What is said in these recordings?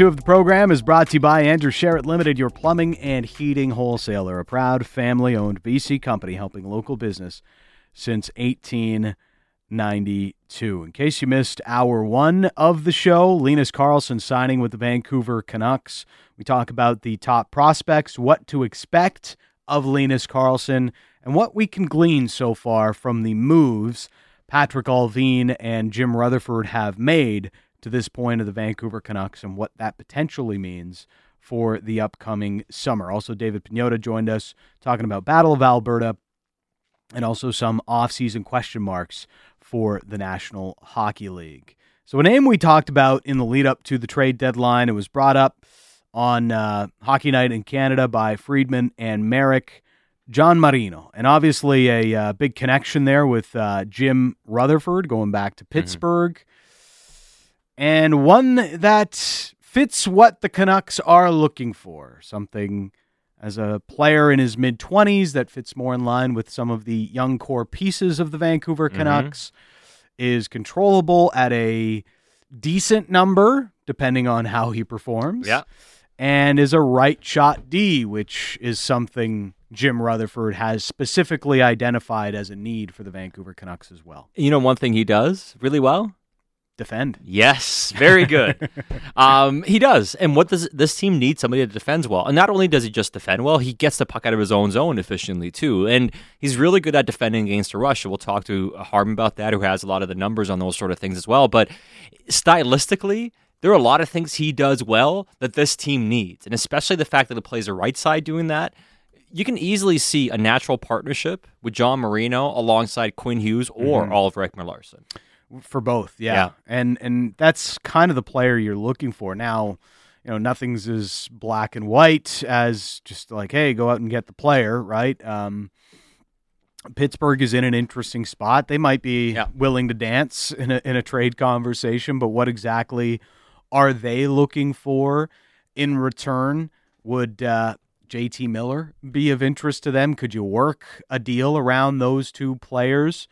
two of the program is brought to you by Andrew Sheret Limited, your plumbing and heating wholesaler, a proud family owned BC company helping local business since 1892. In case you missed hour one of the show, Linus Karlsson signing with the Vancouver Canucks. We talk about the top prospects, what to expect of Linus Karlsson, and what we can glean so far from the moves Patrick Allvin and Jim Rutherford have made to this point of the Vancouver Canucks and what that potentially means for the upcoming summer. Also, David Pagnotta joined us talking about Battle of Alberta and also some offseason question marks for the National Hockey League. So, a name we talked about in the lead up to the trade deadline, it was brought up on uh, Hockey Night in Canada by Friedman and Marek, John Marino, and obviously a uh, big connection there with uh, Jim Rutherford going back to mm-hmm. Pittsburgh, mm-hmm. And one that fits what the Canucks are looking for. Something as a player in his mid 20s that fits more in line with some of the young core pieces of the Vancouver mm-hmm. Canucks, mm-hmm. is controllable at a decent number, depending on how he performs. Yeah. And is a right shot D, which is something Jim Rutherford has specifically identified as a need for the Vancouver Canucks as well. You know, one thing he does really well defend. Yes, very good. um, he does. And what does this team need? Somebody that defends well. And not only does he just defend well, he gets the puck out of his own zone efficiently too. And he's really good at defending against a rush. We'll talk to Harm about that, who has a lot of the numbers on those sort of things as well. But stylistically, there are a lot of things he does well that this team needs, and especially the fact that he plays a right side doing that you can easily see a natural partnership with John Marino alongside Quinn Hughes or mm-hmm. Oliver Ekman-Larsson. For both, yeah. yeah. And and that's kind of the player you're looking for. Now, you know, nothing's as black and white as just like, hey, go out and get the player, right? Um, Pittsburgh is in an interesting spot. They might be yeah. willing to dance in a in a trade conversation, but what exactly are they looking for in return? Would uh, JT Miller be of interest to them? Could you work a deal around those two players?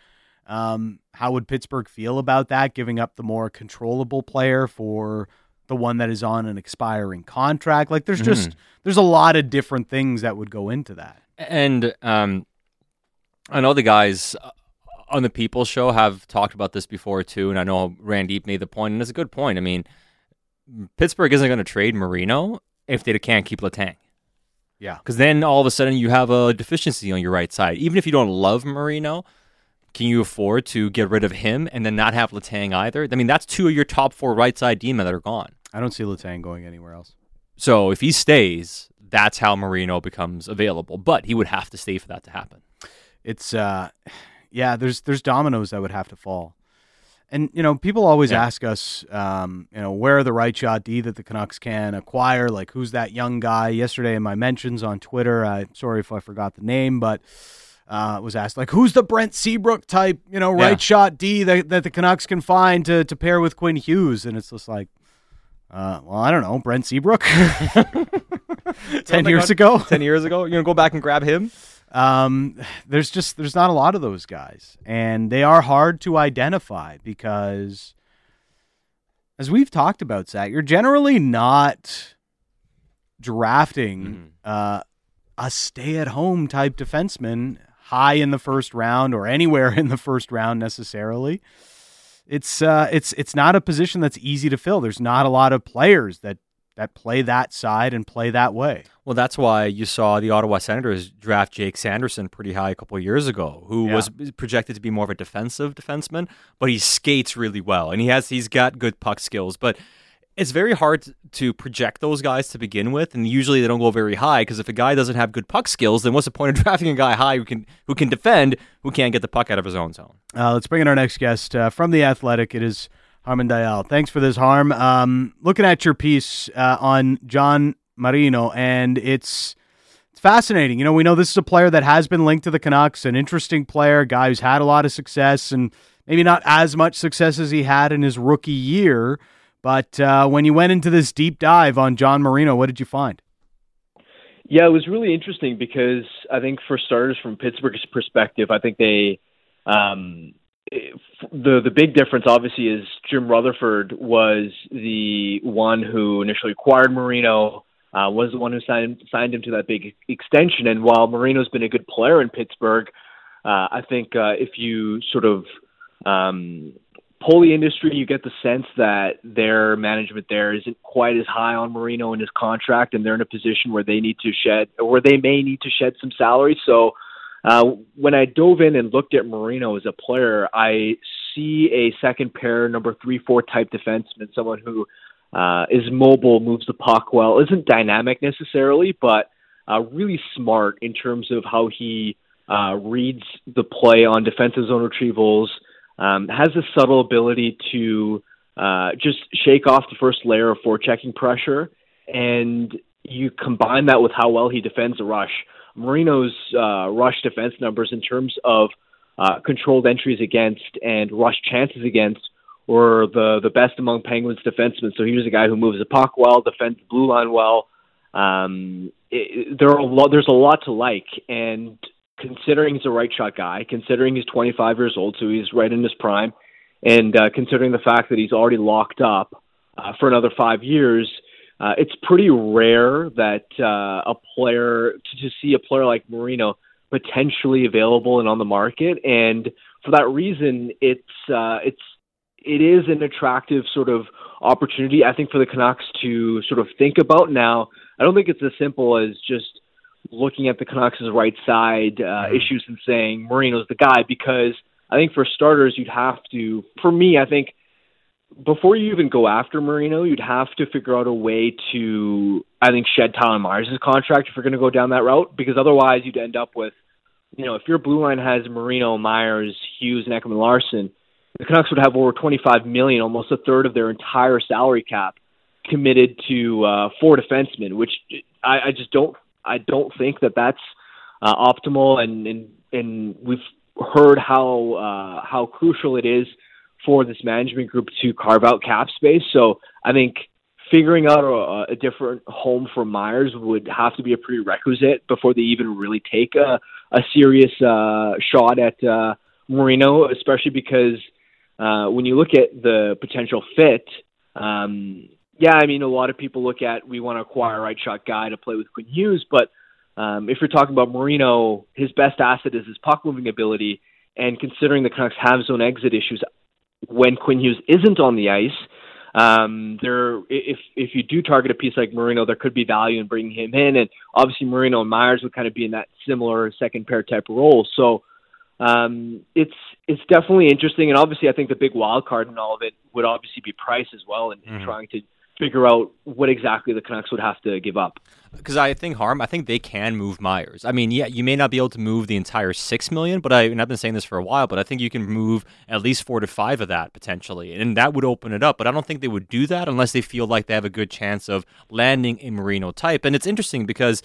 Um, how would Pittsburgh feel about that, giving up the more controllable player for the one that is on an expiring contract? Like, there's just mm-hmm. there's a lot of different things that would go into that. And um, I know the guys on the People Show have talked about this before too, and I know Randy made the point, and it's a good point. I mean, Pittsburgh isn't going to trade Marino if they can't keep Letang. Yeah. Because then all of a sudden you have a deficiency on your right side. Even if you don't love Marino, can you afford to get rid of him and then not have Letang either? I mean, that's two of your top four right side demon that are gone. I don't see Letang going anywhere else. So if he stays, that's how Marino becomes available. But he would have to stay for that to happen. It's uh yeah, there's there's dominoes that would have to fall. And you know, people always yeah. ask us, um, you know, where are the right shot D that the Canucks can acquire? Like, who's that young guy? Yesterday in my mentions on Twitter, I sorry if I forgot the name, but uh, was asked like, who's the Brent Seabrook type, you know, right yeah. shot D that, that the Canucks can find to to pair with Quinn Hughes? And it's just like, uh, well, I don't know, Brent Seabrook, ten years ago, ten years ago, you're gonna go back and grab him. Um, there's just there's not a lot of those guys, and they are hard to identify because, as we've talked about, Zach, you're generally not drafting mm-hmm. uh, a stay-at-home type defenseman high in the first round or anywhere in the first round necessarily. It's uh, it's it's not a position that's easy to fill. There's not a lot of players that that play that side and play that way. Well, that's why you saw the Ottawa Senators draft Jake Sanderson pretty high a couple years ago, who yeah. was projected to be more of a defensive defenseman, but he skates really well and he has he's got good puck skills, but it's very hard to project those guys to begin with, and usually they don't go very high because if a guy doesn't have good puck skills, then what's the point of drafting a guy high who can who can defend, who can't get the puck out of his own zone? Uh, let's bring in our next guest uh, from the Athletic. It is Harman Dayal. Thanks for this, Harm. Um, looking at your piece uh, on John Marino, and it's it's fascinating. You know, we know this is a player that has been linked to the Canucks, an interesting player, guy who's had a lot of success, and maybe not as much success as he had in his rookie year. But uh, when you went into this deep dive on John Marino, what did you find? Yeah, it was really interesting because I think for starters, from Pittsburgh's perspective, I think they um, the the big difference obviously is Jim Rutherford was the one who initially acquired Marino, uh, was the one who signed signed him to that big extension. And while Marino's been a good player in Pittsburgh, uh, I think uh, if you sort of um, the industry, you get the sense that their management there isn't quite as high on Marino and his contract, and they're in a position where they need to shed, or they may need to shed some salary. So uh, when I dove in and looked at Marino as a player, I see a second pair, number three, four type defenseman, someone who uh, is mobile, moves the puck well, isn't dynamic necessarily, but uh, really smart in terms of how he uh, reads the play on defensive zone retrievals, um, has a subtle ability to uh, just shake off the first layer of forechecking pressure, and you combine that with how well he defends the rush. Marino's uh, rush defense numbers in terms of uh, controlled entries against and rush chances against were the the best among Penguins defensemen. So he was a guy who moves the puck well, defends the blue line well. Um, it, there are a. There's a lot to like, and considering he's a right shot guy, considering he's 25 years old, so he's right in his prime, and uh, considering the fact that he's already locked up uh, for another five years, uh, it's pretty rare that uh, a player to, to see a player like Marino potentially available and on the market, and for that reason, it's uh, it's it is an attractive sort of opportunity. I think for the Canucks to sort of think about now. I don't think it's as simple as just looking at the Canucks' right side uh, mm-hmm. issues and saying Marino's the guy because I think for starters you'd have to. For me, I think before you even go after Marino, you'd have to figure out a way to, I think, shed Tyler Myers' contract if you're going to go down that route, because otherwise you'd end up with, you know, if your blue line has Marino, Myers, Hughes, and Ekman Larsson the Canucks would have over 25 million, almost a third of their entire salary cap, committed to uh, four defensemen, which I, I just don't, I don't think that that's uh, optimal, and and and we've heard how uh, how crucial it is for this management group to carve out cap space. So I think figuring out a, a different home for Myers would have to be a prerequisite before they even really take a, a serious uh, shot at uh, Marino, especially because uh, when you look at the potential fit, um, yeah, I mean, a lot of people look at we want to acquire a right shot guy to play with Quinn Hughes, but um, if you're talking about Marino, his best asset is his puck moving ability. And considering the Canucks have zone exit issues, when Quinn Hughes isn't on the ice, um, there if if you do target a piece like Marino, there could be value in bringing him in, and obviously Marino and Myers would kind of be in that similar second pair type of role. So um, it's it's definitely interesting, and obviously I think the big wild card in all of it would obviously be price as well, and, mm-hmm. trying to figure out what exactly the Canucks would have to give up. Because I think harm, I think they can move Myers. I mean, yeah, you may not be able to move the entire six million, but I, and I've been saying this for a while, but I think you can move at least four to five of that potentially, and that would open it up. But I don't think they would do that unless they feel like they have a good chance of landing a Marino type. And it's interesting because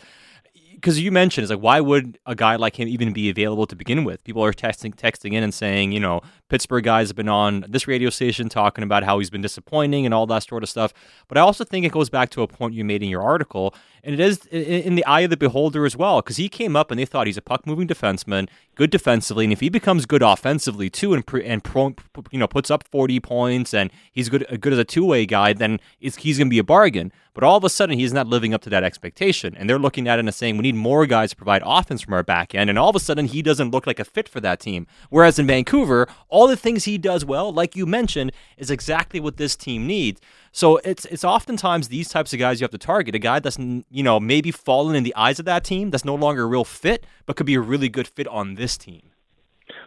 because you mentioned it's like why would a guy like him even be available to begin with? People are texting texting in and saying, you know, Pittsburgh guys have been on this radio station talking about how he's been disappointing and all that sort of stuff. But I also think it goes back to a point you made in your article, and it is in the eye of the beholder as well, because he came up and they thought he's a puck moving defenseman, good defensively, and if he becomes good offensively too, and and pro, you know puts up forty points and he's good good as a two way guy, then he's going to be a bargain. But all of a sudden, he's not living up to that expectation. And they're looking at it and saying, we need more guys to provide offense from our back end. And all of a sudden, he doesn't look like a fit for that team. Whereas in Vancouver, all the things he does well, like you mentioned, is exactly what this team needs. So it's it's oftentimes these types of guys you have to target. A guy that's you know maybe fallen in the eyes of that team, that's no longer a real fit, but could be a really good fit on this team.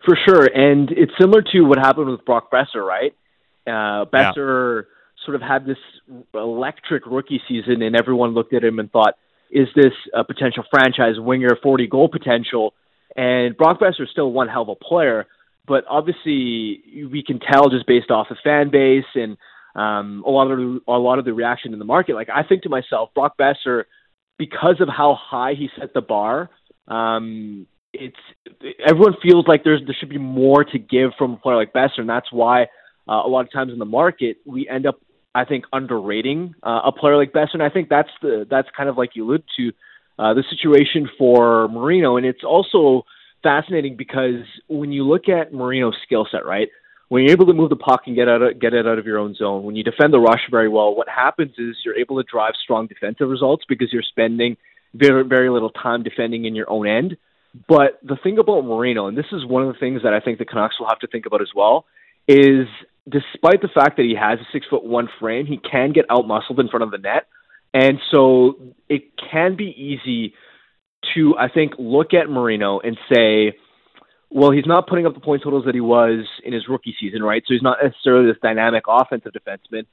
For sure, and it's similar to what happened with Brock Boeser, right? Uh, Boeser. Yeah sort of had this electric rookie season, and everyone looked at him and thought, "Is this a potential franchise winger, 40 goal potential?" And Brock Boeser is still one hell of a player, but obviously we can tell just based off the fan base and um, a lot of the, a lot of the reaction in the market. Like I think to myself, Brock Boeser, because of how high he set the bar, um, it's everyone feels like there's there should be more to give from a player like Boeser, and that's why uh, a lot of times in the market we end up I think underrating uh, a player like Boeser, and I think that's the that's kind of like you allude to uh, the situation for Marino, and it's also fascinating because when you look at Marino's skill set, right? When you're able to move the puck and get out of, get it out of your own zone, when you defend the rush very well, what happens is you're able to drive strong defensive results because you're spending very very little time defending in your own end. But the thing about Marino, and this is one of the things that I think the Canucks will have to think about as well, is despite the fact that he has a six foot one frame, he can get out muscled in front of the net. And so it can be easy to, I think, look at Marino and say, well, he's not putting up the point totals that he was in his rookie season, right? So he's not necessarily this dynamic offensive defenseman.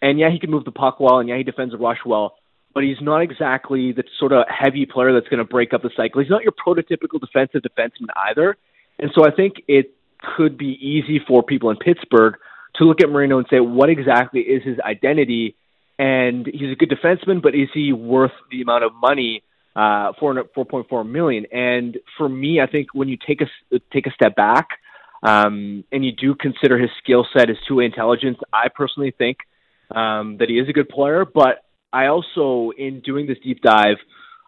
And yeah, he can move the puck well, and yeah, he defends the rush well, but he's not exactly the sort of heavy player that's going to break up the cycle. He's not your prototypical defensive defenseman either. And so I think it could be easy for people in Pittsburgh to look at Marino and say, what exactly is his identity? And he's a good defenseman, but is he worth the amount of money? Uh, four four point four million. And for me, I think when you take a take a step back um, and you do consider his skill set, his two intelligence, I personally think um, that he is a good player. But I also, in doing this deep dive,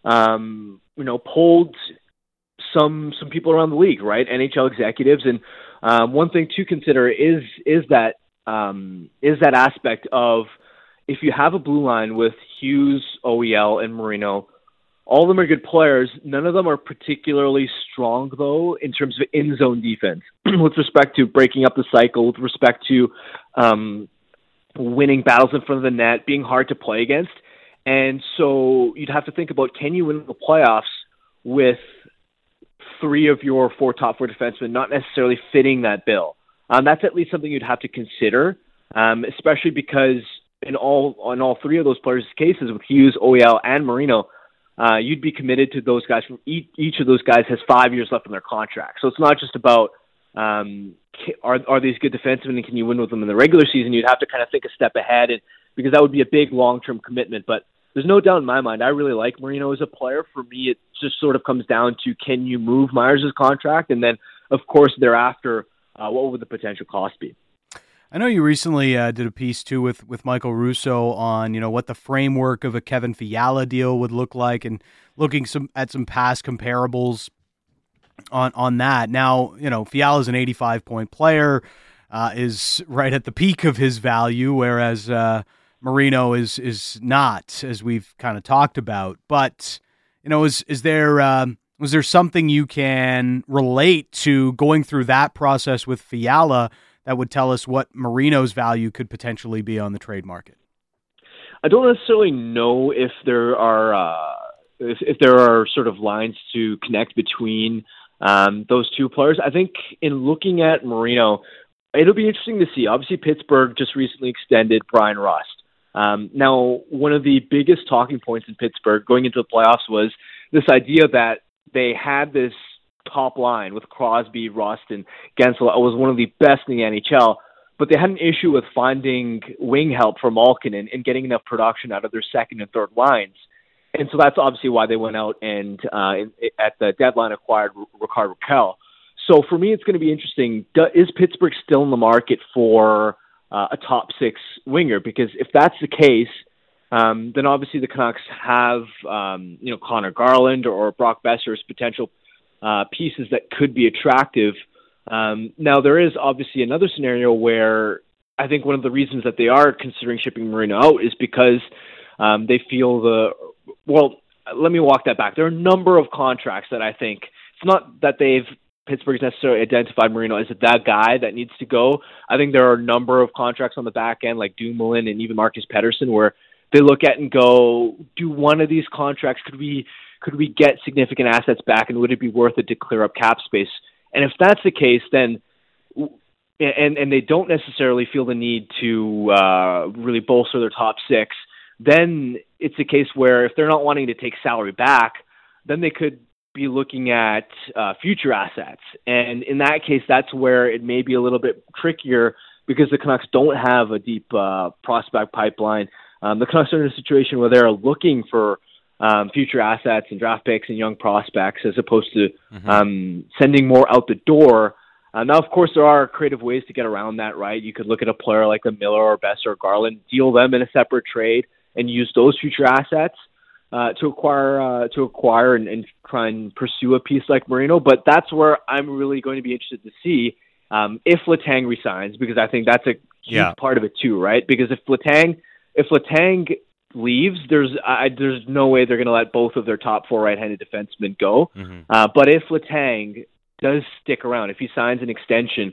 um, you know, polled some some people around the league, right? NHL executives, and um, one thing to consider is is that um, is that aspect of if you have a blue line with Hughes, OEL, and Marino, all of them are good players. None of them are particularly strong, though, in terms of in zone defense, with respect to breaking up the cycle, with respect to um, winning battles in front of the net, being hard to play against. And so you'd have to think about can you win the playoffs with three of your four top four defensemen not necessarily fitting that bill? Um, that's at least something you'd have to consider, um, especially because in all on all three of those players' cases, with Hughes, OEL, and Marino, uh, you'd be committed to those guys. From each, each of those guys has five years left on their contract, so it's not just about um, are are these good defensemen and can you win with them in the regular season? You'd have to kind of think a step ahead, and because that would be a big long term commitment. But there's no doubt in my mind, I really like Marino as a player. For me, it just sort of comes down to can you move Myers' contract, and then of course thereafter, uh, what would the potential cost be? I know you recently uh, did a piece too with with Michael Russo on you know what the framework of a Kevin Fiala deal would look like, and looking some at some past comparables on on that. Now, you know, Fiala's an 85 point player, uh, is right at the peak of his value, whereas uh, Marino is is not, as we've kind of talked about. But you know, is is there um, was there something you can relate to going through that process with Fiala that would tell us what Marino's value could potentially be on the trade market? I don't necessarily know if there are. Uh, if, if there are sort of lines to connect between um, those two players. I think in looking at Marino, it'll be interesting to see. Obviously, Pittsburgh just recently extended Bryan Rust. Um, now, one of the biggest talking points in Pittsburgh going into the playoffs was this idea that they had this top line with Crosby, Rust, and Guentzel. It was one of the best in the NHL, but they had an issue with finding wing help for Malkin and, and getting enough production out of their second and third lines and so that's obviously why they went out and uh, at the deadline acquired Rickard Rakell. So for me, it's going to be interesting. Is Pittsburgh still in the market for uh, a top six winger? Because if that's the case, um, then obviously the Canucks have um, you know Conor Garland or Brock Boeser as potential uh, pieces that could be attractive. Um, now there is obviously another scenario where I think one of the reasons that they are considering shipping Marino out is because um, they feel the well, let me walk that back. There are a number of contracts that I think it's not that they've Pittsburgh's necessarily identified Marino as that guy that needs to go. I think there are a number of contracts on the back end, like Dumoulin and even Marcus Pettersson, where they look at and go, do one of these contracts could we could we get significant assets back, and would it be worth it to clear up cap space? And if that's the case, then and and they don't necessarily feel the need to uh, really bolster their top six then it's a case where if they're not wanting to take salary back, then they could be looking at uh, future assets. And in that case, that's where it may be a little bit trickier because the Canucks don't have a deep uh, prospect pipeline. Um, the Canucks are in a situation where they're looking for um, future assets and draft picks and young prospects as opposed to mm-hmm. um, sending more out the door. Uh, now, of course, there are creative ways to get around that, right? You could look at a player like a Miller or Boeser or Garland, deal them in a separate trade, and use those future assets. uh, to acquire uh, to acquire and, and try and pursue a piece like Marino. But that's where I'm really going to be interested to see um, if Letang resigns because I think that's a huge Yeah. part of it too, right? Because if Letang if Letang leaves, there's I, there's no way they're going to let both of their top four right-handed defensemen go. Mhm. Uh, but if Letang does stick around, if he signs an extension,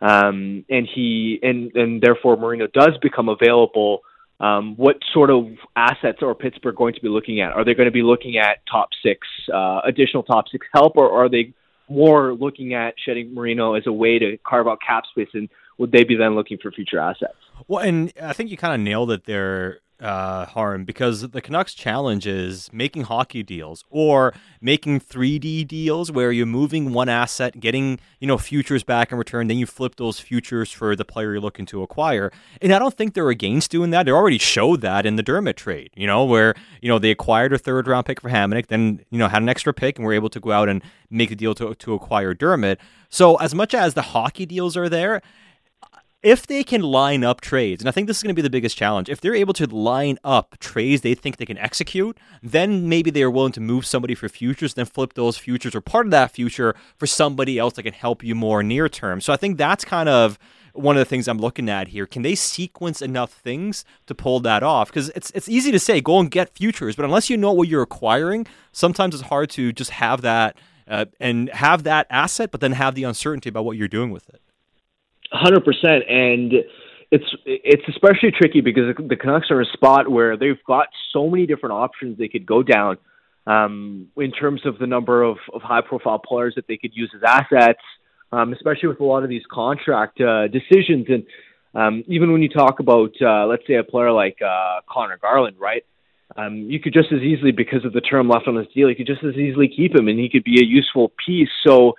um, and he and and therefore Marino does become available, um, what sort of assets are Pittsburgh going to be looking at? Are they going to be looking at top six, uh, additional top six help, or are they more looking at shedding Marino as a way to carve out cap space? And would they be then looking for future assets? Well, and I think you kind of nailed it there, uh, Harm, because the Canucks challenge is making hockey deals or making 3D deals where you're moving one asset, getting you know futures back in return, then you flip those futures for the player you're looking to acquire. And I don't think they're against doing that. They already showed that in the Dermott trade, you know, where you know they acquired a third round pick for Hamonic, then you know had an extra pick and were able to go out and make a deal to to acquire Dermott. So as much as the hockey deals are there if they can line up trades, and I think this is going to be the biggest challenge, if they're able to line up trades they think they can execute, then maybe they are willing to move somebody for futures, then flip those futures or part of that future for somebody else that can help you more near term. So I think that's kind of one of the things I'm looking at here. Can they sequence enough things to pull that off? Because it's it's easy to say go and get futures, but unless you know what you're acquiring, sometimes it's hard to just have that uh, and have that asset, but then have the uncertainty about what you're doing with it. Hundred percent, and it's it's especially tricky because the Canucks are in a spot where they've got so many different options they could go down um, in terms of the number of, of high profile players that they could use as assets, um, especially with a lot of these contract uh, decisions. And um, even when you talk about, uh, let's say, a player like uh, Conor Garland, right? Um, you could just as easily, because of the term left on his deal, you could just as easily keep him, and he could be a useful piece. So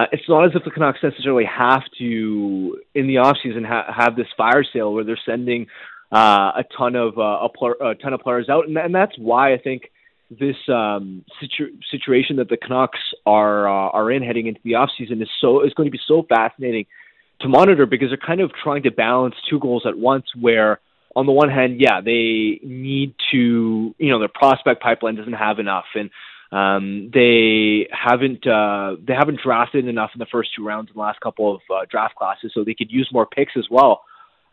uh, it's not as if the Canucks necessarily have to, in the offseason, ha- have this fire sale where they're sending uh, a ton of uh, a, pl- a ton of players out, and, and that's why I think this um, situ- situation that the Canucks are uh, are in heading into the offseason is so is going to be so fascinating to monitor because they're kind of trying to balance two goals at once. Where on the one hand, yeah, they need to, you know, their prospect pipeline doesn't have enough, and um, they haven't uh, they haven't drafted enough in the first two rounds in the last couple of uh, draft classes, so they could use more picks as well.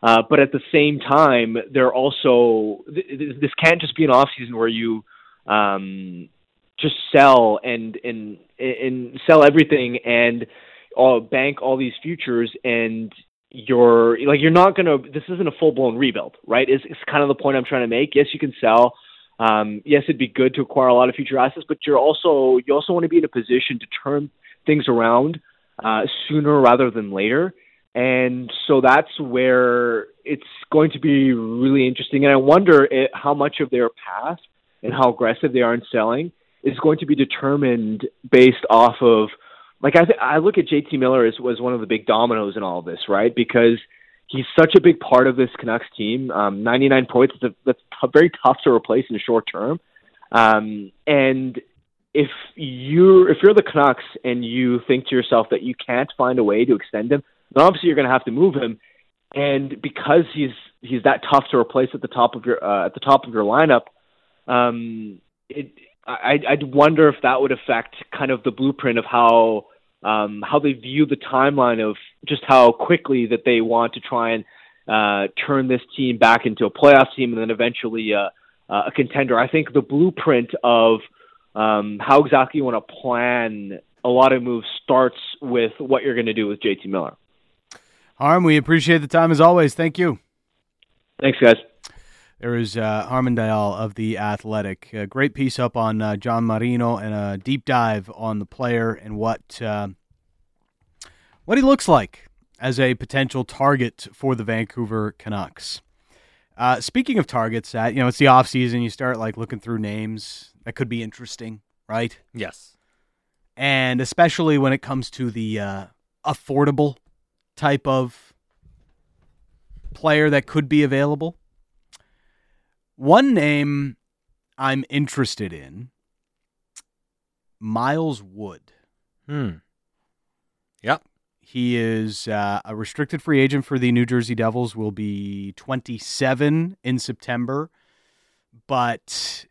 Uh, but at the same time, they're also th- this can't just be an off season where you um, just sell and and and sell everything and uh, bank all these futures and you're like you're not gonna this isn't a full blown rebuild right is it's kind of the point i'm trying to make yes you can sell um, yes it'd be good to acquire a lot of future assets but you're also you also want to be in a position to turn things around uh, sooner rather than later and so that's where it's going to be really interesting and i wonder it, how much of their path and how aggressive they are in selling is going to be determined based off of like I th- I look at JT Miller as was one of the big dominoes in all this, right? Because he's such a big part of this Canucks team. Um, 99 points that's, that's t- very tough to replace in the short term. Um, and if you're if you're the Canucks and you think to yourself that you can't find a way to extend him, then obviously you're going to have to move him. And because he's he's that tough to replace at the top of your uh, at the top of your lineup, um, it I, I'd wonder if that would affect kind of the blueprint of how um, how they view the timeline of just how quickly that they want to try and uh, turn this team back into a playoff team and then eventually uh, uh, a contender. I think the blueprint of um, how exactly you want to plan a lot of moves starts with what you're going to do with JT Miller. Harm, we appreciate the time as always. Thank you. Thanks, guys. There is uh, Harman Dayal of The Athletic. A great piece up on uh, John Marino and a deep dive on the player and what uh, what he looks like as a potential target for the Vancouver Canucks. Uh, speaking of targets, that you know it's the off season. You start like looking through names that could be interesting, right? Yes. And especially when it comes to the uh, affordable type of player that could be available. One name I'm interested in Miles Wood. Hmm. Yep. He is uh, a restricted free agent for the New Jersey Devils, will be 27 in September. But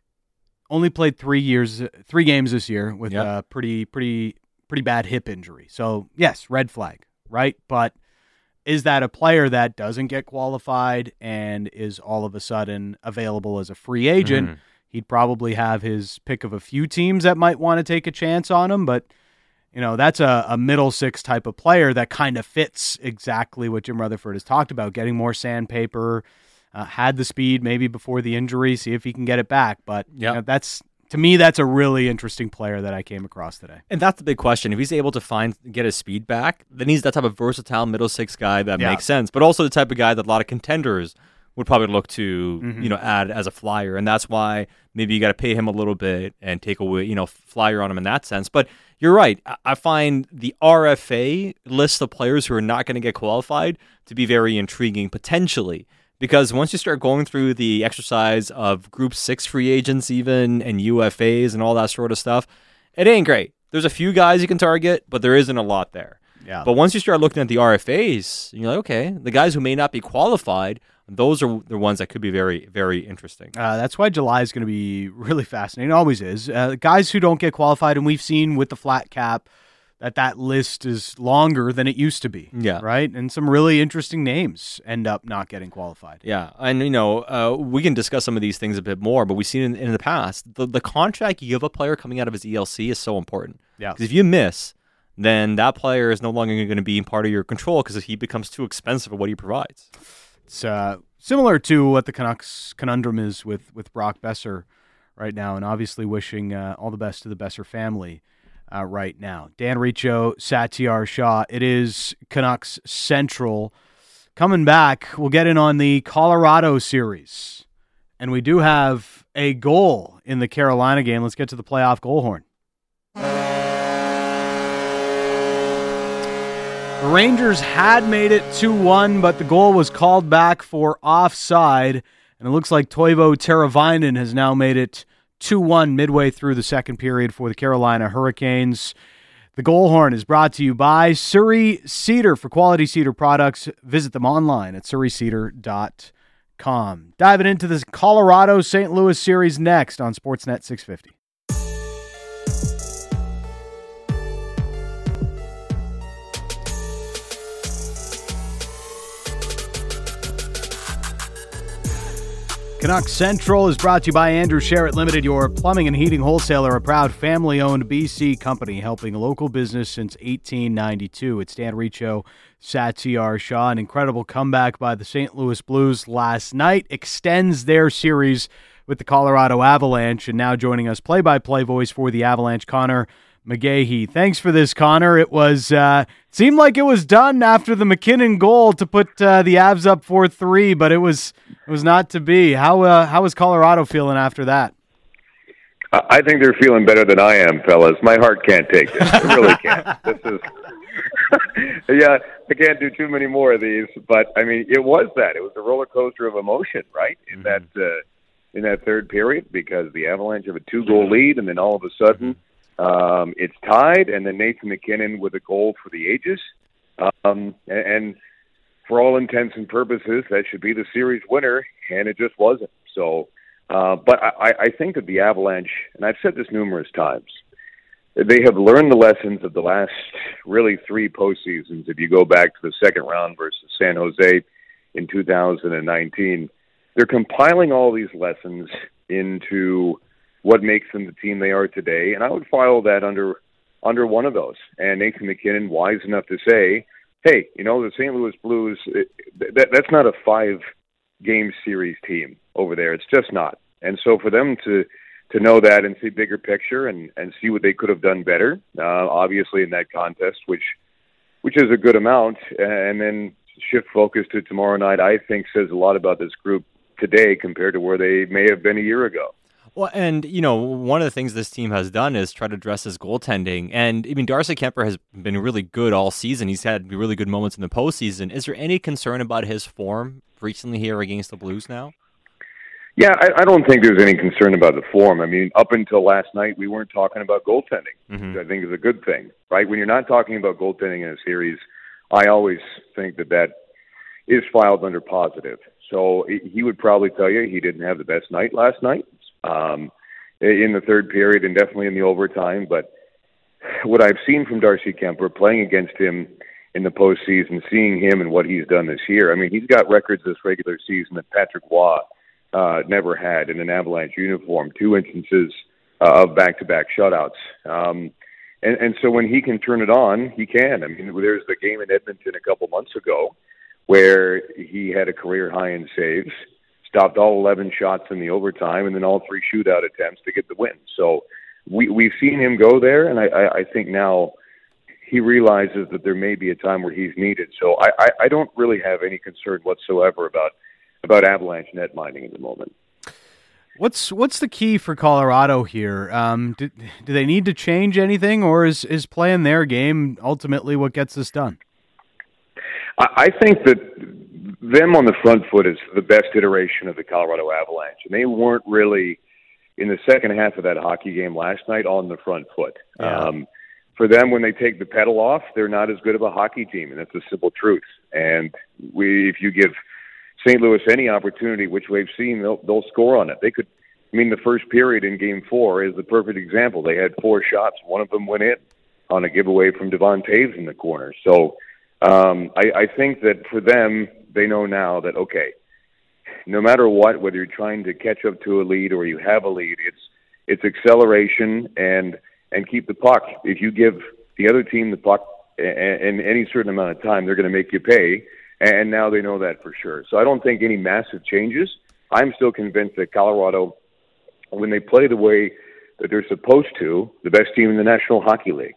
only played three years, three games this year with Yep. a pretty, pretty, pretty bad hip injury. So yes, red flag, right? But is that a player that doesn't get qualified and is all of a sudden available as a free agent? Mhm. He'd probably have his pick of a few teams that might want to take a chance on him, but you know that's a, a middle six type of player that kind of fits exactly what Jim Rutherford has talked about: getting more sandpaper, uh, had the speed maybe before the injury, see if he can get it back. But you Yeah. know, that's to me that's a really interesting player that I came across today. And that's the big question. If he's able to find get his speed back, then he's that type of versatile middle six guy that Yeah. makes sense. But also the type of guy that a lot of contenders would probably look to, Mhm. you know, add as a flyer. And that's why maybe you got to pay him a little bit and take away, you know, flyer on him in that sense. But you're right. I- I find the RFA list of players who are not going to get qualified to be very intriguing potentially. Because once you start going through the exercise of group six free agents, even and UFAs and all that sort of stuff, it ain't great. There's a few guys you can target, but there isn't a lot there. Yeah, But once you start looking at the RFAs, you're like, okay, the guys who may not be qualified, those are the ones that could be very, very interesting. Uh, that's why July is going to be really fascinating. It always is. Uh, guys who don't get qualified, and we've seen with the flat cap that that list is longer than it used to be. Yeah. Right. And some really interesting names end up not getting qualified. Yeah, and you know, uh, we can discuss some of these things a bit more, but we've seen in, in the past the the contract you give a player coming out of his ELC is so important. Yeah. Because if you miss, then that player is no longer going to be part of your control because he becomes too expensive for what he provides. It's uh, similar to what the Canucks conundrum is with with Brock Boeser right now, and obviously wishing uh, all the best to the Boeser family uh, right now. Dan Riccio, Satiar Shah. It is Canucks Central coming back. We'll get in on the Colorado series, and we do have a goal in the Carolina game. Let's get to the playoff goal horn. The Rangers had made it 2 1, but the goal was called back for offside. And it looks like Teuvo Teravainen has now made it 2 1 midway through the second period for the Carolina Hurricanes. The goal horn is brought to you by Surrey Cedar. For quality cedar products, visit them online at surreycedar.com. Diving into this Colorado St. Louis series next on Sportsnet 650. Canucks Central is brought to you by Andrew Sheret Limited, your plumbing and heating wholesaler, a proud family owned BC company helping local business since 1892. It's Dan Riccio, Satiar Shah. An incredible comeback by the St. Louis Blues last night extends their series with the Colorado Avalanche. And now joining us, play by play voice for the Avalanche, Conor McGahey. Thanks for this, Connor. It was uh, seemed like it was done after the MacKinnon goal to put uh, the Avs up four three, but it was it was not to be. How uh, how was Colorado feeling after that? I think they're feeling better than I am, fellas. My heart can't take this. It really can't. This is, yeah, I can't do too many more of these. But I mean, it was that. It was a roller coaster of emotion, right? In that uh, in that third period, because the Avalanche have a two goal lead, and then all of a sudden, um, it's tied, and then Nathan MacKinnon with a goal for the ages, um, and, and for all intents and purposes, that should be the series winner, and it just wasn't. So. Uh, but I, I think that the Avalanche, and I've said this numerous times, they have learned the lessons of the last really three postseasons. If you go back to the second round versus San Jose in 2019, they're compiling all these lessons into what makes them the team they are today. And I would file that under under one of those. And Nathan MacKinnon, wise enough to say, "Hey, you know the St. Louis Blues. It, that, that's not a five game series team over there. It's just not. And so for them to to know that and see bigger picture and and see what they could have done better, uh, obviously in that contest, which which is a good amount, and then shift focus to tomorrow night, I think says a lot about this group today compared to where they may have been a year ago. Well, and you know, one of the things this team has done is try to address his goaltending. And I mean, Darcy Kuemper has been really good all season. He's had really good moments in the postseason. Is there any concern about his form recently here against the Blues now? Yeah, I, I don't think there's any concern about the form. I mean, up until last night, we weren't talking about goaltending, Mhm. which I think is a good thing, right? When you're not talking about goaltending in a series, I always think that that is filed under positive. So he would probably tell you he didn't have the best night last night. Um, in the third period and definitely in the overtime. But what I've seen from Darcy Kuemper playing against him in the postseason, seeing him and what he's done this year, I mean, he's got records this regular season that Patrick Roy uh, never had in an Avalanche uniform. Two instances uh, of back-to-back shutouts. Um, and, and so when he can turn it on, he can. I mean, there's the game in Edmonton a couple months ago where he had a career high in saves, stopped all 11 shots in the overtime, and then all three shootout attempts to get the win. So we, we've seen him go there, and I, I, I think now he realizes that there may be a time where he's needed. So I, I, I don't really have any concern whatsoever about about Avalanche netminding at the moment. What's what's the key for Colorado here? Um, do, do they need to change anything, or is is playing their game ultimately what gets this done? I think that them on the front foot is the best iteration of the Colorado Avalanche, and they weren't really in the second half of that hockey game last night on the front foot. Yeah. Um, for them, when they take the pedal off, they're not as good of a hockey team, and that's a simple truth. And we, if you give St. Louis any opportunity, which we've seen, they'll, they'll score on it. They could. I mean, the first period in Game Four is the perfect example. They had four shots. One of them went in on a giveaway from Devon Toews in the corner. So um, I, I think that for them, they know now that okay, no matter what, whether you're trying to catch up to a lead or you have a lead, it's it's acceleration and and keep the puck. If you give the other team the puck in any certain amount of time, they're going to make you pay and now they know that for sure. So I don't think any massive changes. I'm still convinced that Colorado, when they play the way that they're supposed to, the best team in the National Hockey League.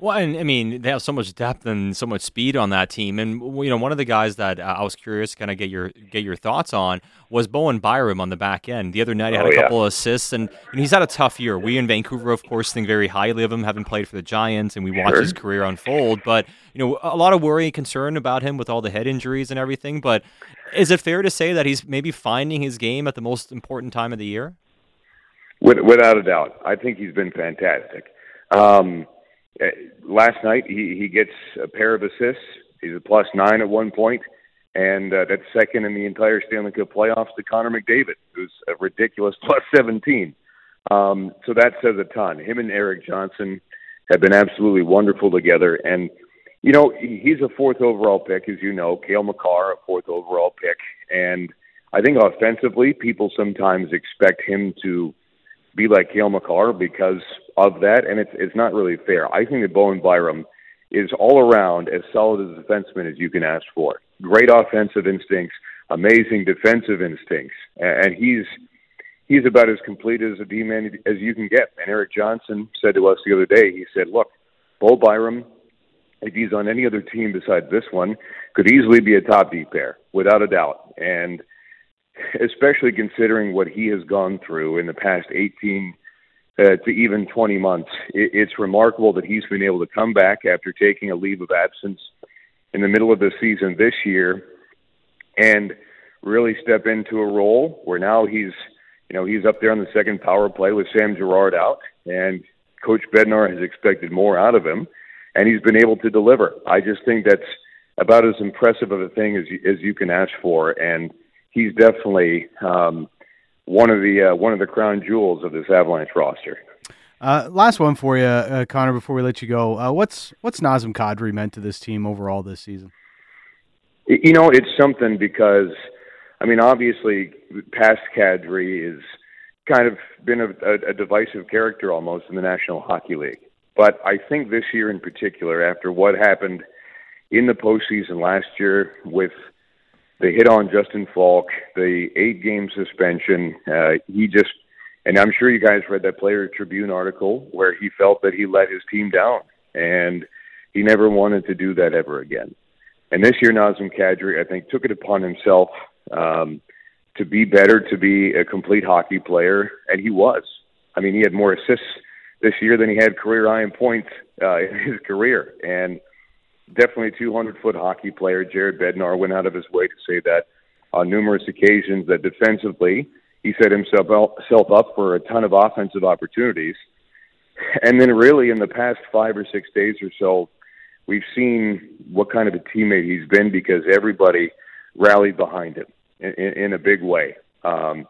Well, and I mean, they have so much depth and so much speed on that team. And you know, one of the guys that uh, I was curious to kind of get your get your thoughts on was Bowen Byram on the back end. The other night, he had oh, a couple of assists, and, and, he's had a tough year. We in Vancouver, of course, think very highly of him, having played for the Giants, and we watch sure. his career unfold. But you know, a lot of worry and concern about him with all the head injuries and everything. But is it fair to say that he's maybe finding his game at the most important time of the year? Without a doubt, I think he's been fantastic. Um, last night he he gets a pair of assists. He's a plus nine at one point, and uh, that's second in the entire Stanley Cup playoffs to Connor McDavid, who's a ridiculous plus seventeen. Um, so that says a ton. Him and Erik Johnson have been absolutely wonderful together, and you know he's a fourth overall pick, as you know. Cale Makar, a fourth overall pick, and I think offensively, people sometimes expect him to be like Cale Makar because of that, and it's it's not really fair. I think that Bowen Byram is all around as solid as a defenseman as you can ask for. Great offensive instincts, amazing defensive instincts, and he's he's about as complete as a D man as you can get. And Erik Johnson said to us the other day, he said, "Look, Bo Byram, if he's on any other team besides this one, could easily be a top D pair, without a doubt." And especially considering what he has gone through in the past 18 uh, to even 20 months. It, it's remarkable that he's been able to come back after taking a leave of absence in the middle of the season this year and really step into a role where now he's you know he's up there on the second power play with Sam Girard out and coach Bednar has expected more out of him and he's been able to deliver. I just think that's about as impressive of a thing as you, as you can ask for and he's definitely um, one of the uh, one of the crown jewels of this Avalanche roster. Uh, last one for you, uh, Connor. Before we let you go, uh, what's what's Nazem Kadri meant to this team overall this season? You know, it's something because, I mean, obviously, past Kadri is kind of been a, a, a divisive character almost in the National Hockey League. But I think this year in particular, after what happened in the postseason last year with the hit on Justin Faulk, the eight game suspension. Uh, he just, and I'm sure you guys read that Player Tribune article where he felt that he let his team down and he never wanted to do that ever again. And this year, Nazem Kadri, I think, took it upon himself um, to be better, to be a complete hockey player, and he was. I mean, he had more assists this year than he had career high in points uh, in his career, and definitely a 200 foot hockey player. Jared Bednar went out of his way to say that on numerous occasions that defensively he set himself up for a ton of offensive opportunities. And then, really, in the past five or six days or so, we've seen what kind of a teammate he's been because everybody rallied behind him in, in a big way. Um,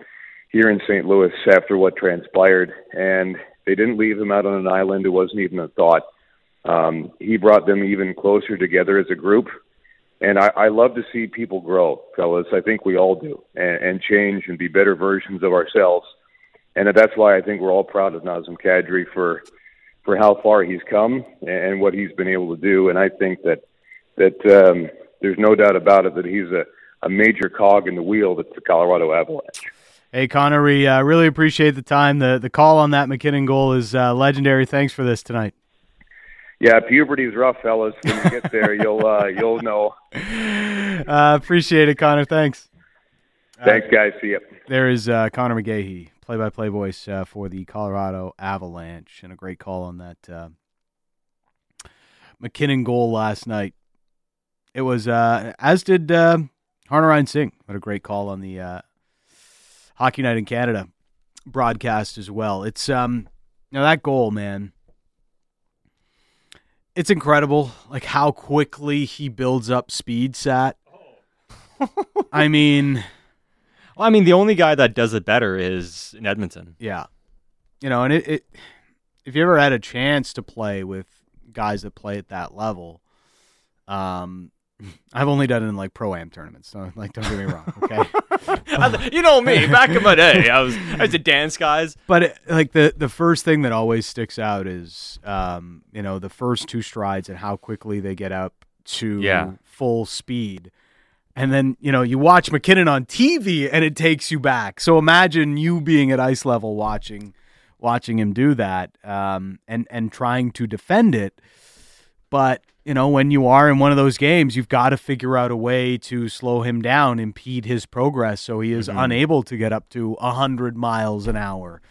here in St. Louis after what transpired, and they didn't leave him out on an island. It wasn't even a thought. Um, he brought them even closer together as a group, and I, I love to see people grow, fellas. I think we all do, and, and change and be better versions of ourselves. And that's why I think we're all proud of Nazem Kadri for for how far he's come and what he's been able to do. And I think that that um, there's no doubt about it that he's a, a major cog in the wheel that's the Colorado Avalanche. Hey Connor, we uh, really appreciate the time. the The call on that MacKinnon goal is uh, legendary. Thanks for this tonight. Yeah, puberty's rough, fellas. When you get there, you'll uh, you'll know. Uh, appreciate it, Conor. Thanks. Thanks, guys. See you. There is uh, Conor McGahey, play-by-play voice uh, for the Colorado Avalanche, and a great call on that uh, MacKinnon goal last night. It was uh, as did uh, Harnarayan Singh. What a great call on the uh, Hockey Night in Canada broadcast as well. It's um, you know that goal, man it's incredible, like how quickly he builds up speed. Sat. I mean, well, I mean, the only guy that does it better is in Edmonton. Yeah, you know, and it, it if you ever had a chance to play with guys that play at that level, um, I've only done it in like pro am tournaments. So like, don't get me wrong, okay? you know me. Back in my day, I was I was a dance guys. But it, like the the first thing that always sticks out is, um, you know, the first two strides and how quickly they get up to yeah. full speed. And then you know you watch MacKinnon on TV and it takes you back. So imagine you being at ice level watching watching him do that um, and and trying to defend it. But you know, when you are in one of those games, you've got to figure out a way to slow him down, impede his progress so he is mm-hmm. unable to get up to 100 miles an hour.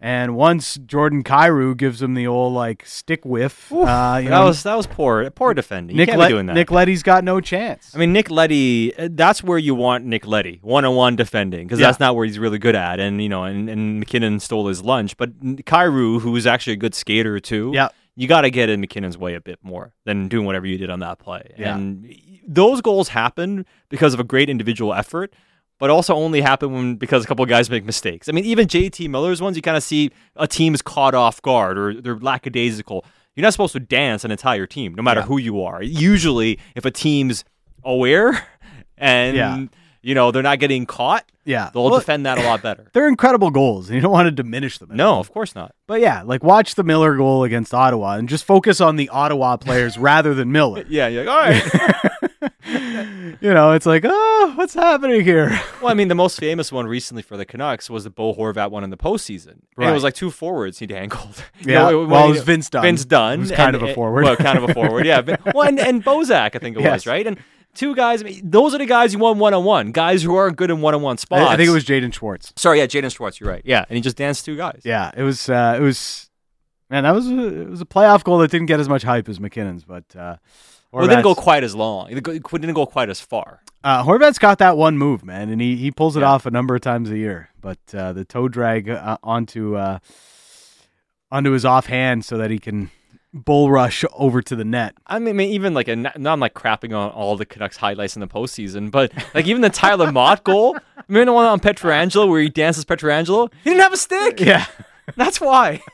And once Jordan Kyrou gives him the old like stick whiff, uh, that know, was that was poor, poor defending. Nick, Le- doing that. Nick Leddy's got no chance. I mean, Nick Leddy, that's where you want Nick Leddy, one on one defending because yeah. that's not where he's really good at. And you know, and, and MacKinnon stole his lunch, but Kyrou, who's actually a good skater too, yeah you got to get in MacKinnon's way a bit more than doing whatever you did on that play. Yeah. And those goals happen because of a great individual effort, but also only happen when because a couple of guys make mistakes. I mean, even JT Miller's ones, you kind of see a team is caught off guard or they're lackadaisical. You're not supposed to dance an entire team, no matter yeah. who you are. Usually, if a team's aware and yeah you know, they're not getting caught, yeah, they'll well, defend that a lot better. They're incredible goals, and you don't want to diminish them. No, of course not. But yeah, like watch the Miller goal against Ottawa and just focus on the Ottawa players rather than Miller. yeah, you're like, all right. you know, it's like, oh, what's happening here? well, I mean, the most famous one recently for the Canucks was the Bo Horvat one in the postseason. Right. And it was like two forwards he dangled. yeah, know, well, it was Vince Dunn. Vince Dunn. Who's kind and, of a forward. Well, kind of a forward, yeah. well, and, and Bozak, I think it yes. was, right? And two guys. I mean, those are the guys you want one on one. Guys who are good in one on one spots. I, I, think it was Jaden Schwartz. Sorry, yeah, Jaden Schwartz. You're right. Yeah, and he just danced two guys. Yeah, it was. Uh, it was. Man, that was a, it was a playoff goal that didn't get as much hype as MacKinnon's, but. Uh, well, it didn't go quite as long. It didn't go quite as far. Uh, Horvat's got that one move, man, and he, he pulls it yeah. off a number of times a year. But uh, the toe drag uh, onto uh, onto his offhand so that he can bull rush over to the net. I mean, even like a not I'm like crapping on all the Canucks highlights in the postseason, but like even the Tyler Motte goal, remember the one on Pietrangelo where he dances Pietrangelo? He didn't have a stick. Yeah, that's why.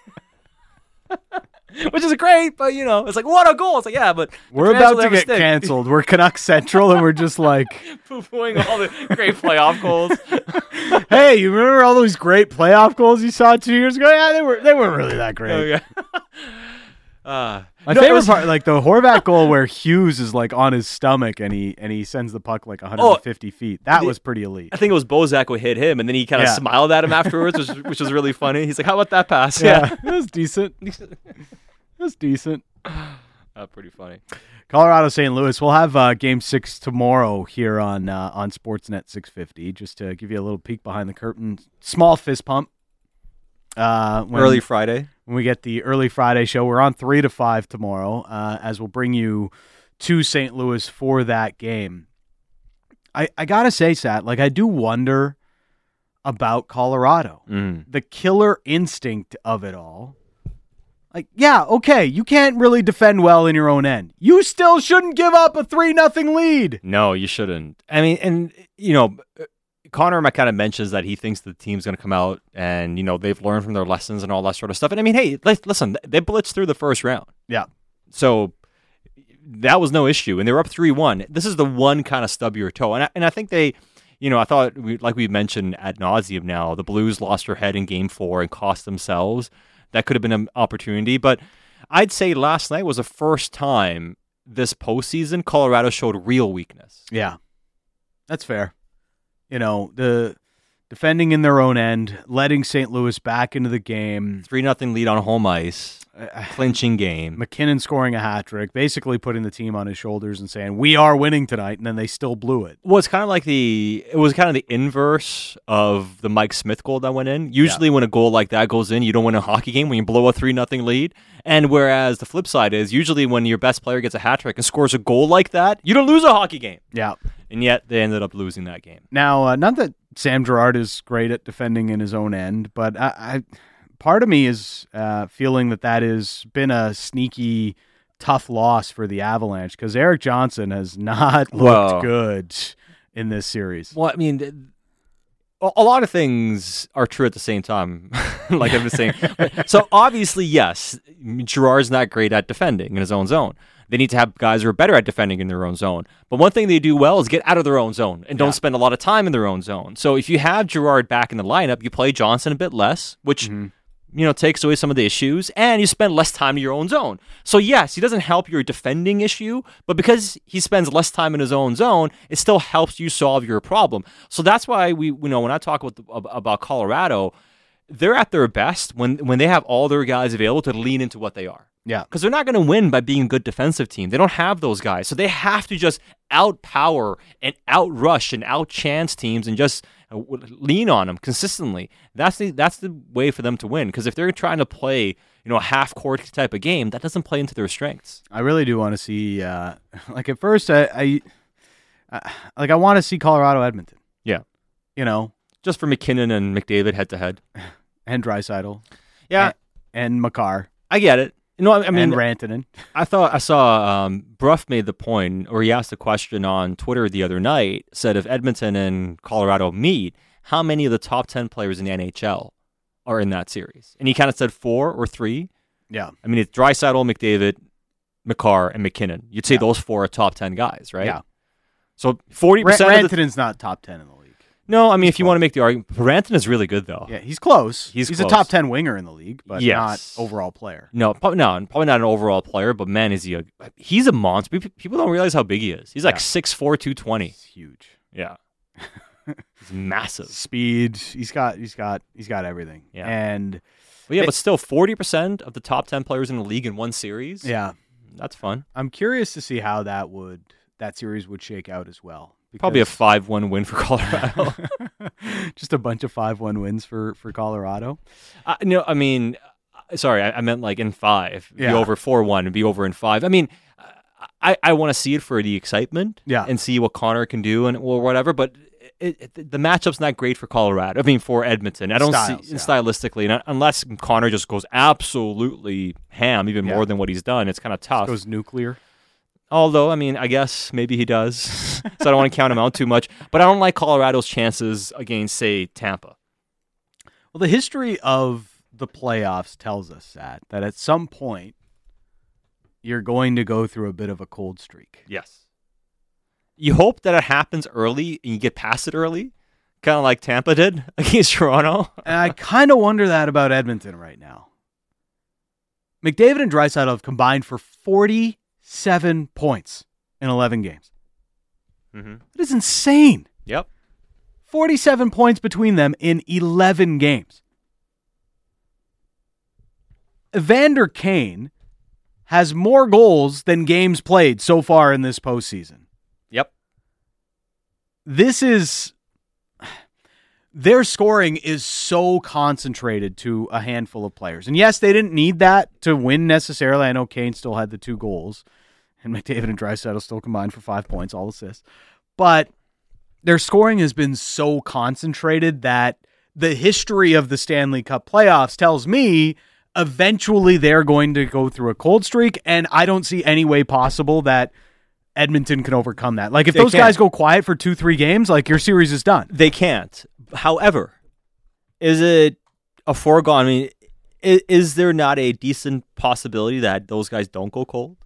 Which is great, but you know, it's like what a goal. It's like yeah, but we're about to get canceled. We're Canucks Central, and we're just like poo-pooing all the great playoff goals. hey, you remember all those great playoff goals you saw two years ago? Yeah, they were they weren't really that great. Oh, yeah. Uh, My favorite was, part, like the Horvat goal where Hughes is like on his stomach and he and he sends the puck like 150 oh, feet. That the, was pretty elite. I think it was Bozak who hit him, and then he kind of yeah. smiled at him afterwards, which, which was really funny. He's like, "How about that pass?" Yeah, yeah. it was decent. it was decent. Uh, pretty funny. Colorado St. Louis. We'll have uh, Game Six tomorrow here on uh, on Sportsnet 650. Just to give you a little peek behind the curtain. Small fist pump. Uh, when, Early Friday when we get the early Friday show. We're on three to five tomorrow, uh, as we'll bring you to St. Louis for that game. I, I gotta say, Sat, like I do wonder about Colorado, mm. the killer instinct of it all. Like, yeah, okay, you can't really defend well in your own end. You still shouldn't give up a three nothing lead. No, you shouldn't. I mean, and you know, Conor kind of mentions that he thinks the team's going to come out and you know they've learned from their lessons and all that sort of stuff. And I mean, hey, listen, they blitzed through the first round. Yeah. So that was no issue, and they were up three one. This is the one kind of stub your toe, and I, and I think they. You know, I thought, we, like we mentioned ad nauseum now, the Blues lost their head in game four and cost themselves. That could have been an opportunity. But I'd say last night was the first time this postseason Colorado showed real weakness. Yeah. That's fair. You know, the defending in their own end, letting St. Louis back into the game. 3 nothing lead on home ice clinching game. MacKinnon scoring a hat trick, basically putting the team on his shoulders and saying, "We are winning tonight," and then they still blew it. Well, it's kind of like the it was kind of the inverse of the Mike Smith goal that went in. Usually, yeah. when a goal like that goes in, you don't win a hockey game when you blow a three nothing lead. And whereas the flip side is usually when your best player gets a hat trick and scores a goal like that, you don't lose a hockey game. Yeah. And yet they ended up losing that game. Now, uh, not that Sam Girard is great at defending in his own end, but I, I part of me is uh, feeling that that has been a sneaky, tough loss for the Avalanche because Erik Johnson has not looked well, good in this series. Well, I mean, a lot of things are true at the same time, like I've been saying. so obviously, yes, Girard's not great at defending in his own zone. They need to have guys who are better at defending in their own zone. But one thing they do well is get out of their own zone and don't yeah. spend a lot of time in their own zone. So if you have Girard back in the lineup, you play Johnson a bit less, which mm-hmm you know, takes away some of the issues, and you spend less time in your own zone. So yes, he doesn't help your defending issue, but because he spends less time in his own zone, it still helps you solve your problem. So that's why we, you know, when I talk about about Colorado, they're at their best when when they have all their guys available to lean into what they are. Yeah, because they're not going to win by being a good defensive team. They don't have those guys, so they have to just outpower and outrush and outchance teams and just uh, lean on them consistently. That's the that's the way for them to win. Because if they're trying to play, you know, a half court type of game, that doesn't play into their strengths. I really do want to see. Uh, like at first, I, I, I like I want to see Colorado Edmonton. Yeah, you know, just for MacKinnon and McDavid head to head, and Draisaitl. Yeah, and, and Makar. I get it. No, I mean and Rantanen. I thought I saw um, Brough made the point, or he asked a question on Twitter the other night. Said if Edmonton and Colorado meet, how many of the top ten players in the NHL are in that series? And he kind of said four or three. Yeah, I mean it's Draisaitl, McDavid, Makar, and MacKinnon. You'd say yeah. those four are top ten guys, right? Yeah. So forty percent. Rantanen's the... not top ten in the league. No, I mean, if you want to make the argument, Rantanen is really good though. Yeah, he's close. He's, he's close. a top ten winger in the league, but yes. not overall player. No, probably, no, probably not an overall player. But man, is he a? He's a monster. People don't realize how big he is. He's like yeah. 6'4", 220. He's huge. Yeah, he's massive. Speed. He's got. He's got. He's got everything. Yeah, and but yeah, but still, forty percent of the top ten players in the league in one series. Yeah, that's fun. I'm curious to see how that would that series would shake out as well. Probably a five-one win for Colorado. Just a bunch of five-one wins for for Colorado. Uh, no, I mean, uh, sorry, I, I, meant like in five. Yeah. Be over four-one and be over in five. I mean, I I want to see it for the excitement. Yeah. and see what Connor can do and or whatever. But it, it, the matchup's not great for Colorado. I mean, for Edmonton, I don't Styles, see yeah. stylistically, not, unless Connor just goes absolutely ham, even yeah. more than what he's done. It's kind of tough. Just goes nuclear. Although, I mean, I guess maybe he does. so I don't want to count him out too much. But I don't like Colorado's chances against, say, Tampa. Well, the history of the playoffs tells us that that at some point you're going to go through a bit of a cold streak. Yes. You hope that it happens early and you get past it early, kind of like Tampa did against Toronto. and I kind of wonder that about Edmonton right now. McDavid and Draisaitl have combined for 40 seven points in 11 games. Mm-hmm. That is insane. Yep. 47 points between them in 11 games. Evander Kane has more goals than games played so far in this postseason. Yep. This is their scoring is so concentrated to a handful of players. And yes, they didn't need that to win necessarily. I know Kane still had the two goals and McDavid and Draisaitl still combined for five points, all assists. But their scoring has been so concentrated that the history of the Stanley Cup playoffs tells me eventually they're going to go through a cold streak, and I don't see any way possible that Edmonton can overcome that. Like if They those can. guys go quiet for two, three games, like your series is done. They can't. However, is it a foregone? I mean, is, is there not a decent possibility that those guys don't go cold?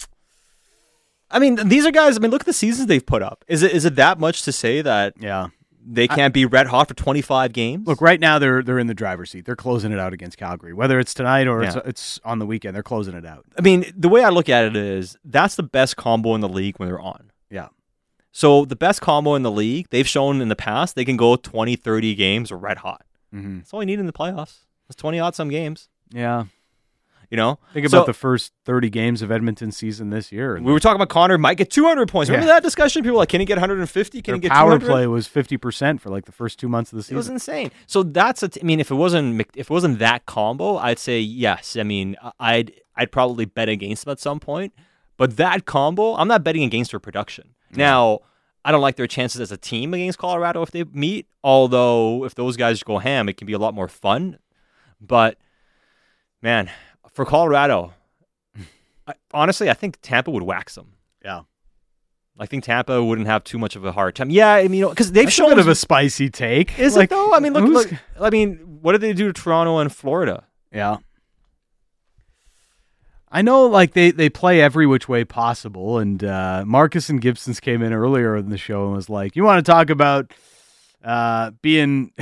I mean, these are guys. I mean, look at the seasons they've put up. Is it is it that much to say that Yeah. they can't be red hot for twenty five games? Look, right now they're they're in the driver's seat. They're closing it out against Calgary. Whether it's tonight or it's, Yeah. it's on the weekend, they're closing it out. I mean, the way I look at it is that's the best combo in the league when they're on. Yeah. So the best combo in the league, they've shown in the past, they can go 20, 30 games red hot. Mm-hmm. That's all you need in the playoffs. It's 20 odd some games, Yeah. You know? Think So- about the first 30 games of Edmonton season this year. We were talking about Connor might get 200 points. Remember Yeah. that discussion? People were like, can he get 150? Can Their he get power 200? play was 50% for like the first two months of the season. It was insane. So that's a t- I mean, if it wasn't if it wasn't that combo, I'd say yes. I mean, I'd I'd probably bet against them at some point. But that combo, I'm not betting against their production. Now, I don't like their chances as a team against Colorado if they meet. Although if those guys go ham, it can be a lot more fun. But man, for Colorado, I, honestly, I think Tampa would wax them. Yeah. I think Tampa wouldn't have too much of a hard time. Yeah, I mean, you know, because they've That's shown a bit of a spicy take. is Like, it though? I mean, look, look. I mean, what did they do to Toronto and Florida? Yeah. I know, like they they play every which way possible, and uh, Marcus and Gibson's came in earlier in the show and was like, "You want to talk about uh, being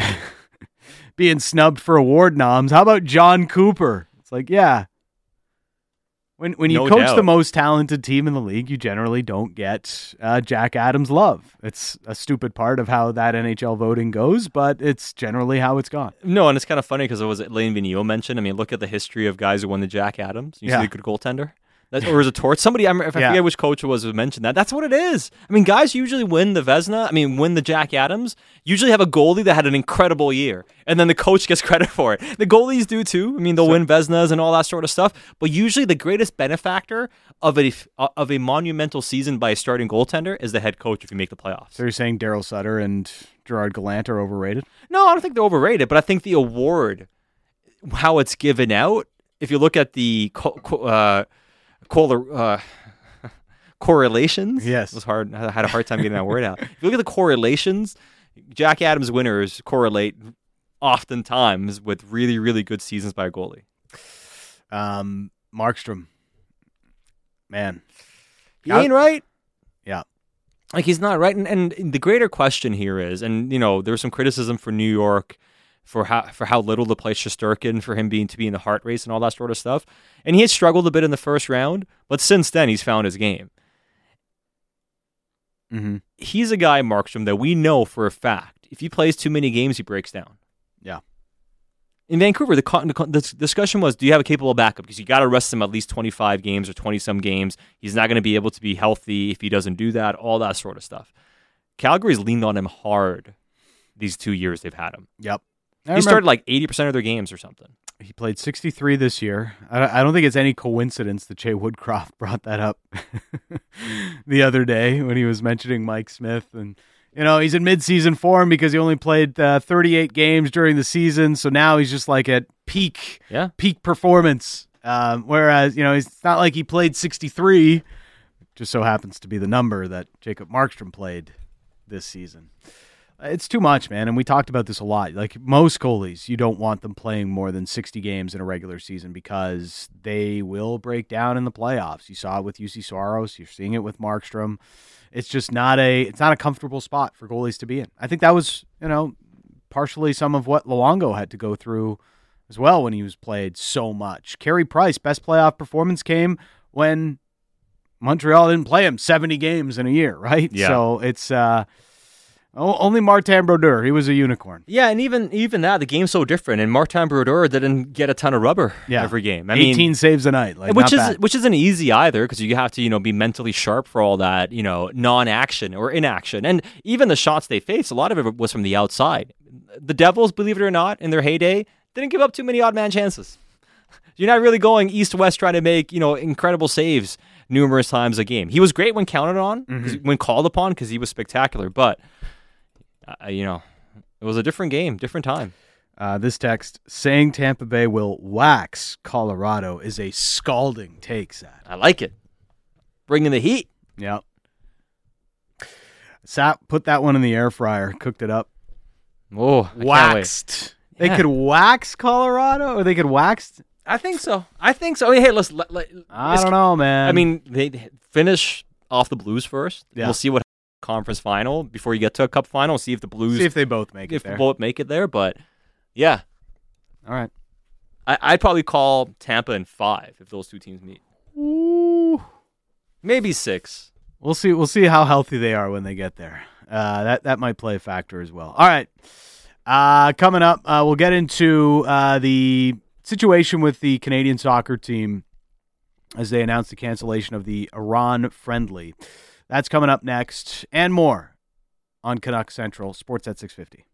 being snubbed for award noms? How about Jon Cooper?" It's like, yeah. When when you No coach doubt. the most talented team in the league, you generally don't get uh, Jack Adams love. It's a stupid part of how that NHL voting goes, but it's generally how it's gone. No, and it's kind of funny because it was Alain Vigneault mentioned. I mean, look at the history of guys who won the Jack Adams. You Yeah. see a good goaltender. That, or is it Torch? Somebody, I, if I Yeah. forget which coach it was who mentioned that. That's what it is. I mean, guys usually win the Vezina. I mean, win the Jack Adams. Usually have a goalie that had an incredible year, and then the coach gets credit for it. The goalies do too. I mean, they'll win Vezinas and all that sort of stuff. But usually, the greatest benefactor of a of a monumental season by a starting goaltender is the head coach if you make the playoffs. So you're saying Daryl Sutter and Gerard Gallant are overrated? No, I don't think they're overrated, but I think the award, how it's given out, if you look at the uh, uh, correlations, Yes. it was hard. I had a hard time getting that word out. If you look at the correlations, Jack Adams winners correlate oftentimes with really, really good seasons by a goalie. Um, Markstrom, man, He ain't right. Yeah. Like he's not right. And, and the greater question here is, and you know, there was some criticism for New York for how for how little to play Shesterkin for him being to be in the Hart race and all that sort of stuff. And he had struggled a bit in the first round, but since then he's found his game. mm-hmm. He's a guy, Markstrom, that we know for a fact if he plays too many games, he breaks down. Yeah. In Vancouver, the, con- the, con- the discussion was, do you have a capable backup? Because you got to rest him at least 25 games or 20 some games. He's not going to be able to be healthy if he doesn't do that, all that sort of stuff. Calgary's leaned on him hard these two years they've had him. Yep. He started like 80% of their games or something. He played 63 this year. I, I don't think it's any coincidence that Jay Woodcroft brought that up the other day when he was mentioning Mike Smith. And, you know, he's in midseason form because he only played uh, 38 games during the season. So now he's just like at peak, Yeah. peak performance. Um, whereas, you know, it's not like he played 63, just so happens to be the number that Jacob Markstrom played this season. It's too much, man. And we talked about this a lot. Like most goalies, you don't want them playing more than 60 games in a regular season because they will break down in the playoffs. You saw it with Juuse Saros. You're seeing it with Markstrom. It's just not a it's not a comfortable spot for goalies to be in. I think that was, you know, partially some of what Luongo had to go through as well when he was played so much. Carey Price, best playoff performance came when Montreal didn't play him 70 games in a year, right? Yeah. So it's uh Only Martin Brodeur. He was a unicorn. Yeah, and even even that, the game's so different. And Martin Brodeur didn't get a ton of rubber Yeah. every game. I 18 mean, saves a night. Like, which is bad. which isn't easy either because you have to you know be mentally sharp for all that you know non-action or inaction and even the shots they faced a lot of it was from the outside the devils believe it or not in their heyday didn't give up too many odd man chances you're not really going east west trying to make you know incredible saves numerous times a game he was great when counted on 'cause- mm-hmm. when called upon because he was spectacular but uh, you know it was a different game different time Uh, this text saying Tampa Bay will wax Colorado is a scalding take, Sat. i like it bringing the heat Yeah. Sat put that one in the air fryer, cooked it up, Oh, I waxed. They could wax Colorado, or they could wax. I think so. I think so. Hey, let's. Let, let, I don't know, man. I mean, they they finish off the Blues first. Yeah. We'll see what conference final before you get to a cup final. See if the Blues see if they both make it if there. both make it there. But yeah, All right. I, I'd probably call Tampa in five if those two teams meet. Ooh. Maybe six. We'll see. We'll see how healthy they are when they get there. Uh, that that might play a factor as well. All right. Uh, coming up, uh, we'll get into uh, the situation with the Canadian soccer team as they announce the cancellation of the Iran friendly. That's coming up next, and more on Canuck Central Sportsnet six fifty.